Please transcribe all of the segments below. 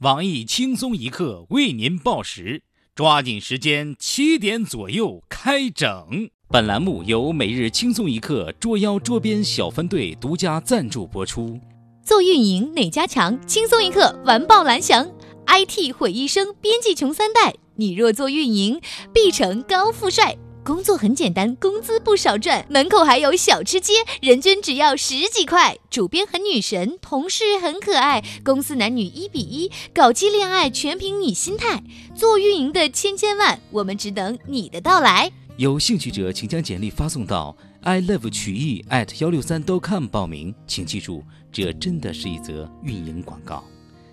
网易轻松一刻为您报时，抓紧时间，七点左右开整。本栏目由每日轻松一刻捉妖捉编小分队独家赞助播出。做运营哪家强？轻松一刻完爆蓝翔，IT 毁一生，编辑穷三代。你若做运营，必成高富帅。工作很简单，工资不少赚，门口还有小吃街，人均只要十几块。主编很女神，同事很可爱，公司男女一比一，搞基恋爱全凭你心态。做运营的千千万，我们只等你的到来。有兴趣者请将简历发送到 i love 曲艺 at 幺六三 .com 报名。请记住，这真的是一则运营广告。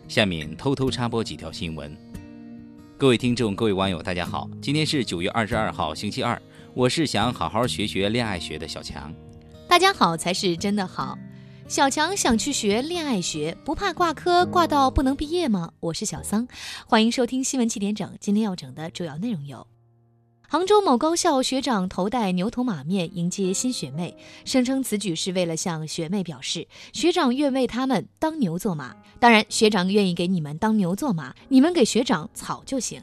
下面偷偷插播几条新闻。各位听众，各位网友，大家好，今天是九月二十二号，星期二。我是想好好学学恋爱学的小强。大家好才是真的好。小强想去学恋爱学，不怕挂科挂到不能毕业吗？我是小桑，欢迎收听新闻七点整。今天要整的主要内容有：杭州某高校学长头戴牛头马面迎接新学妹，声称此举是为了向学妹表示学长愿为他们当牛做马。当然，学长愿意给你们当牛做马，你们给学长草就行。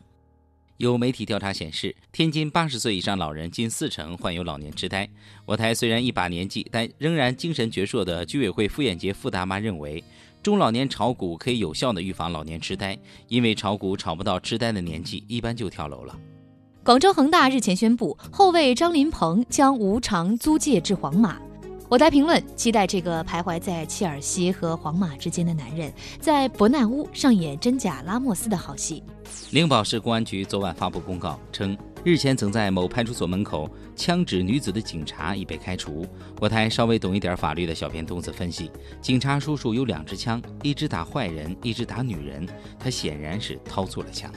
有媒体调查显示，天津八十岁以上老人近四成患有老年痴呆。我台虽然一把年纪，但仍然精神矍铄的居委会傅艳杰付大妈认为，中老年炒股可以有效的预防老年痴呆，因为炒股炒不到痴呆的年纪，一般就跳楼了。广州恒大日前宣布，后卫张琳芃将无偿租借至皇马。我台评论期待这个徘徊在切尔西和皇马之间的男人，在伯纳乌上演真假拉莫斯的好戏。灵宝市公安局昨晚发布公告称，日前曾在某派出所门口枪指女子的警察已被开除。我台稍微懂一点法律的小编东子分析，警察叔叔有两支枪，一支打坏人，一支打女人，他显然是掏错了枪。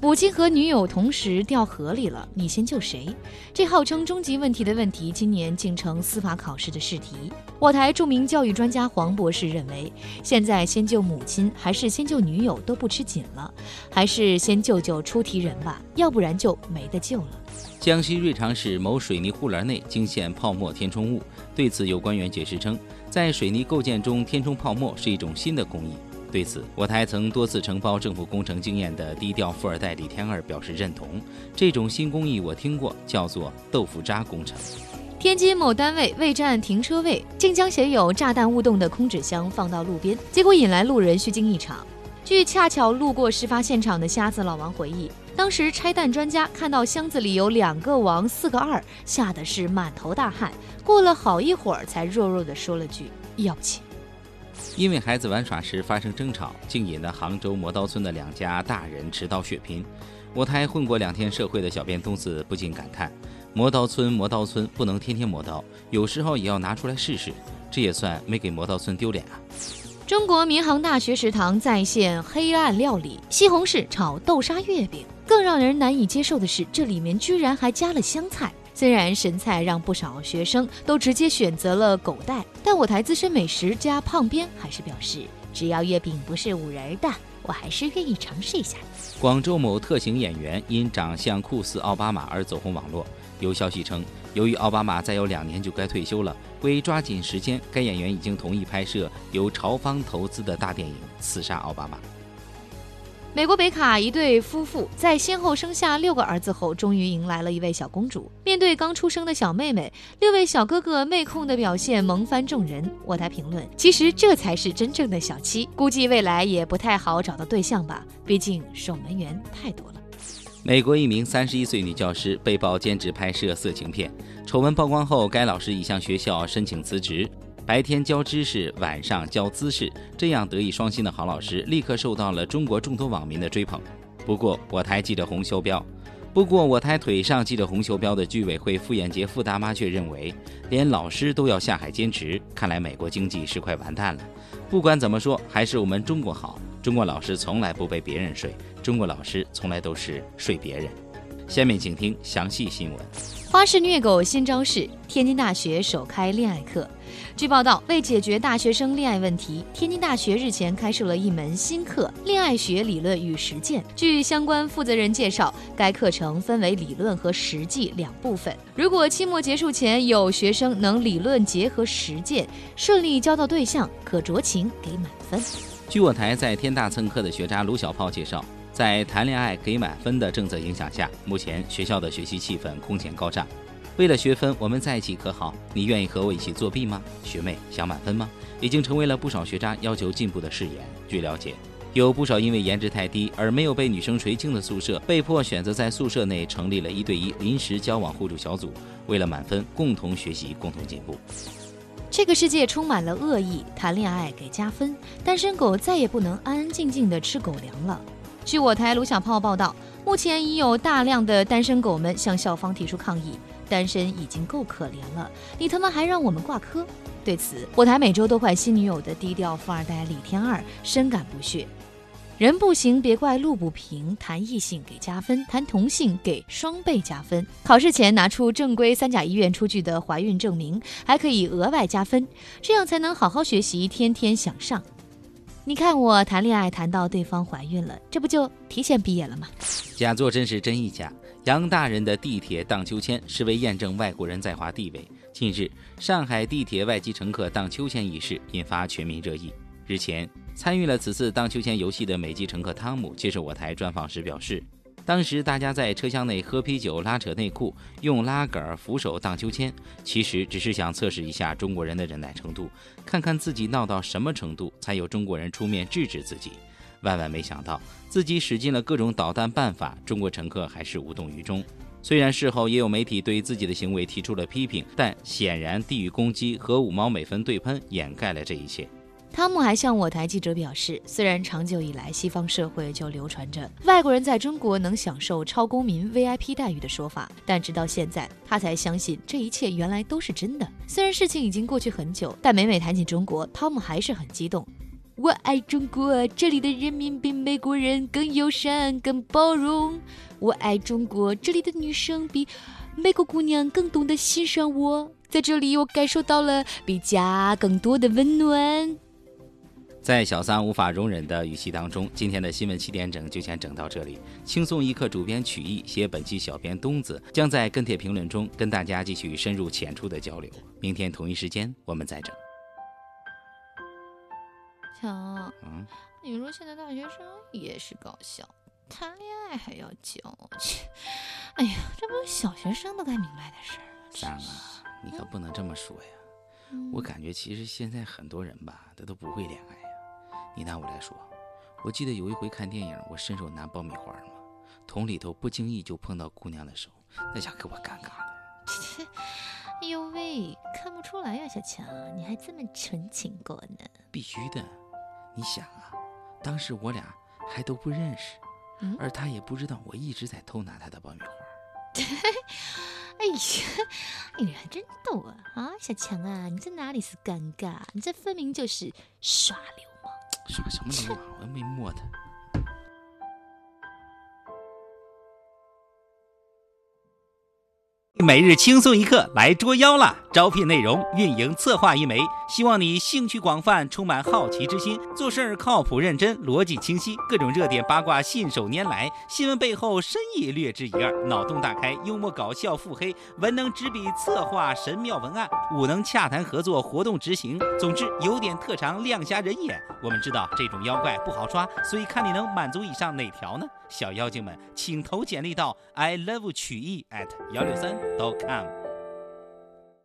母亲和女友同时掉河里了，你先救谁？这号称终极问题的问题，今年竟成司法考试的试题。我台著名教育专家黄博士认为，现在先救母亲还是先救女友都不吃紧了，还是先救救出题人吧，要不然就没得救了。江西瑞昌市某水泥护栏内惊现泡沫填充物，对此有官员解释称，在水泥构建中填充泡沫是一种新的工艺。对此，我台曾多次承包政府工程经验的低调富二代李天二表示认同。这种新工艺我听过，叫做豆腐渣工程。天津某单位未占停车位，竟将写有“炸弹勿动”的空纸箱放到路边，结果引来路人虚惊一场。据恰巧路过事发现场的瞎子老王回忆，当时拆弹专家看到箱子里有两个王四个二，吓得是满头大汗。过了好一会儿，才弱弱地说了句：“要不起。”因为孩子玩耍时发生争吵，竟引得杭州磨刀村的两家大人持刀血拼。我台混过两天社会的小编东子不禁感叹：磨刀村，磨刀村，不能天天磨刀，有时候也要拿出来试试。这也算没给磨刀村丢脸啊！中国民航大学食堂再现黑暗料理，西红柿炒豆沙月饼。更让人难以接受的是，这里面居然还加了香菜。虽然神菜让不少学生都直接选择了狗带，但我台资深美食家胖编还是表示，只要月饼不是五仁的，我还是愿意尝试一下。广州某特型演员因长相酷似奥巴马而走红网络。有消息称，由于奥巴马再有两年就该退休了，为抓紧时间，该演员已经同意拍摄由朝方投资的大电影《刺杀奥巴马》。美国北卡一对夫妇在先后生下六个儿子后，终于迎来了一位小公主。面对刚出生的小妹妹，六位小哥哥妹控的表现萌翻众人。我台评论：其实这才是真正的小七，估计未来也不太好找到对象吧，毕竟守门员太多了。美国一名三十一岁女教师被曝兼职拍摄色情片，丑闻曝光后，该老师已向学校申请辞职。白天教知识，晚上教姿势，这样德艺双馨的好老师立刻受到了中国众多网民的追捧。不过，我台记者洪修彪，不过我台腿上记者洪修彪的居委会傅艳杰傅大妈却认为，连老师都要下海兼职，看来美国经济是快完蛋了。不管怎么说，还是我们中国好，中国老师从来不被别人睡，中国老师从来都是睡别人。下面请听详细新闻。花式虐狗新招式，天津大学首开恋爱课。据报道，为解决大学生恋爱问题，天津大学日前开设了一门新课——恋爱学理论与实践。据相关负责人介绍，该课程分为理论和实际两部分。如果期末结束前有学生能理论结合实践，顺利交到对象，可酌情给满分。据我台在天大蹭课的学渣卢小炮介绍，在谈恋爱给满分的政策影响下，目前学校的学习气氛空前高涨。为了学分，我们在一起可好？你愿意和我一起作弊吗？学妹想满分吗？已经成为了不少学渣要求进步的誓言。据了解，有不少因为颜值太低而没有被女生垂青的宿舍，被迫选择在宿舍内成立了一对一临时交往互助小组，为了满分，共同学习，共同进步。这个世界充满了恶意，谈恋爱给加分，单身狗再也不能安安静静的吃狗粮了。据我台卢小炮报道，目前已有大量的单身狗们向校方提出抗议。单身已经够可怜了，你他妈还让我们挂科？对此，我台每周都换新女友的低调富二代李天二深感不屑。人不行别怪路不平，谈异性给加分，谈同性给双倍加分。考试前拿出正规三甲医院出具的怀孕证明，还可以额外加分，这样才能好好学习，天天向上。你看我谈恋爱谈到对方怀孕了，这不就提前毕业了吗？假作真是真亦假。杨大人的地铁荡秋千是为验证外国人在华地位。近日，上海地铁外籍乘客荡秋千一事引发全民热议。日前，参与了此次荡秋千游戏的美籍乘客汤姆接受我台专访时表示，当时大家在车厢内喝啤酒、拉扯内裤、用拉杆扶手荡秋千，其实只是想测试一下中国人的忍耐程度，看看自己闹到什么程度才有中国人出面制止自己。万万没想到，自己使尽了各种捣蛋办法，中国乘客还是无动于衷。虽然事后也有媒体对自己的行为提出了批评，但显然地域攻击和五毛美分对喷掩盖了这一切。汤姆还向我台记者表示，虽然长久以来西方社会就流传着外国人在中国能享受超公民 VIP 待遇的说法，但直到现在他才相信这一切原来都是真的。虽然事情已经过去很久，但每每谈起中国，汤姆还是很激动。我爱中国，这里的人民比美国人更友善、更包容。我爱中国，这里的女生比美国姑娘更懂得欣赏我。在这里，我感受到了比家更多的温暖。在小三无法容忍的语气当中，今天的新闻七点整就先整到这里。轻松一刻，主编曲艺，写本期小编东子将在跟帖评论中跟大家继续深入浅出的交流。明天同一时间，我们再整。强，嗯，你说现在大学生也是搞笑，谈恋爱还要教，切！哎呀，这不是小学生都该明白的事儿吗？三啊，你可不能这么说呀！我感觉其实现在很多人吧，他都不会恋爱呀。你拿我来说，我记得有一回看电影，我伸手拿爆米花嘛，桶里头不经意就碰到姑娘的手，那家给我尴尬的。哎呦喂，看不出来呀，小强，你还这么纯情过呢？必须的。你想啊，当时我俩还都不认识，而他也不知道我一直在偷拿他的爆米花。哎呀，你还真逗啊！啊，小强啊，你这哪里是尴尬？你这分明就是耍流氓！耍什么流氓？我又没摸它。每日轻松一刻来捉妖了！招聘内容：运营策划一枚，希望你兴趣广泛，充满好奇之心，做事儿靠谱认真，逻辑清晰，各种热点八卦信手拈来，新闻背后深意略知一二，脑洞大开，幽默搞笑腹黑，文能执笔策划神妙文案，武能洽谈合作活动执行。总之有点特长亮瞎人眼。我们知道这种妖怪不好抓，所以看你能满足以上哪条呢？小妖精们，请投简历到 i love 曲艺 at 幺六三 dot com。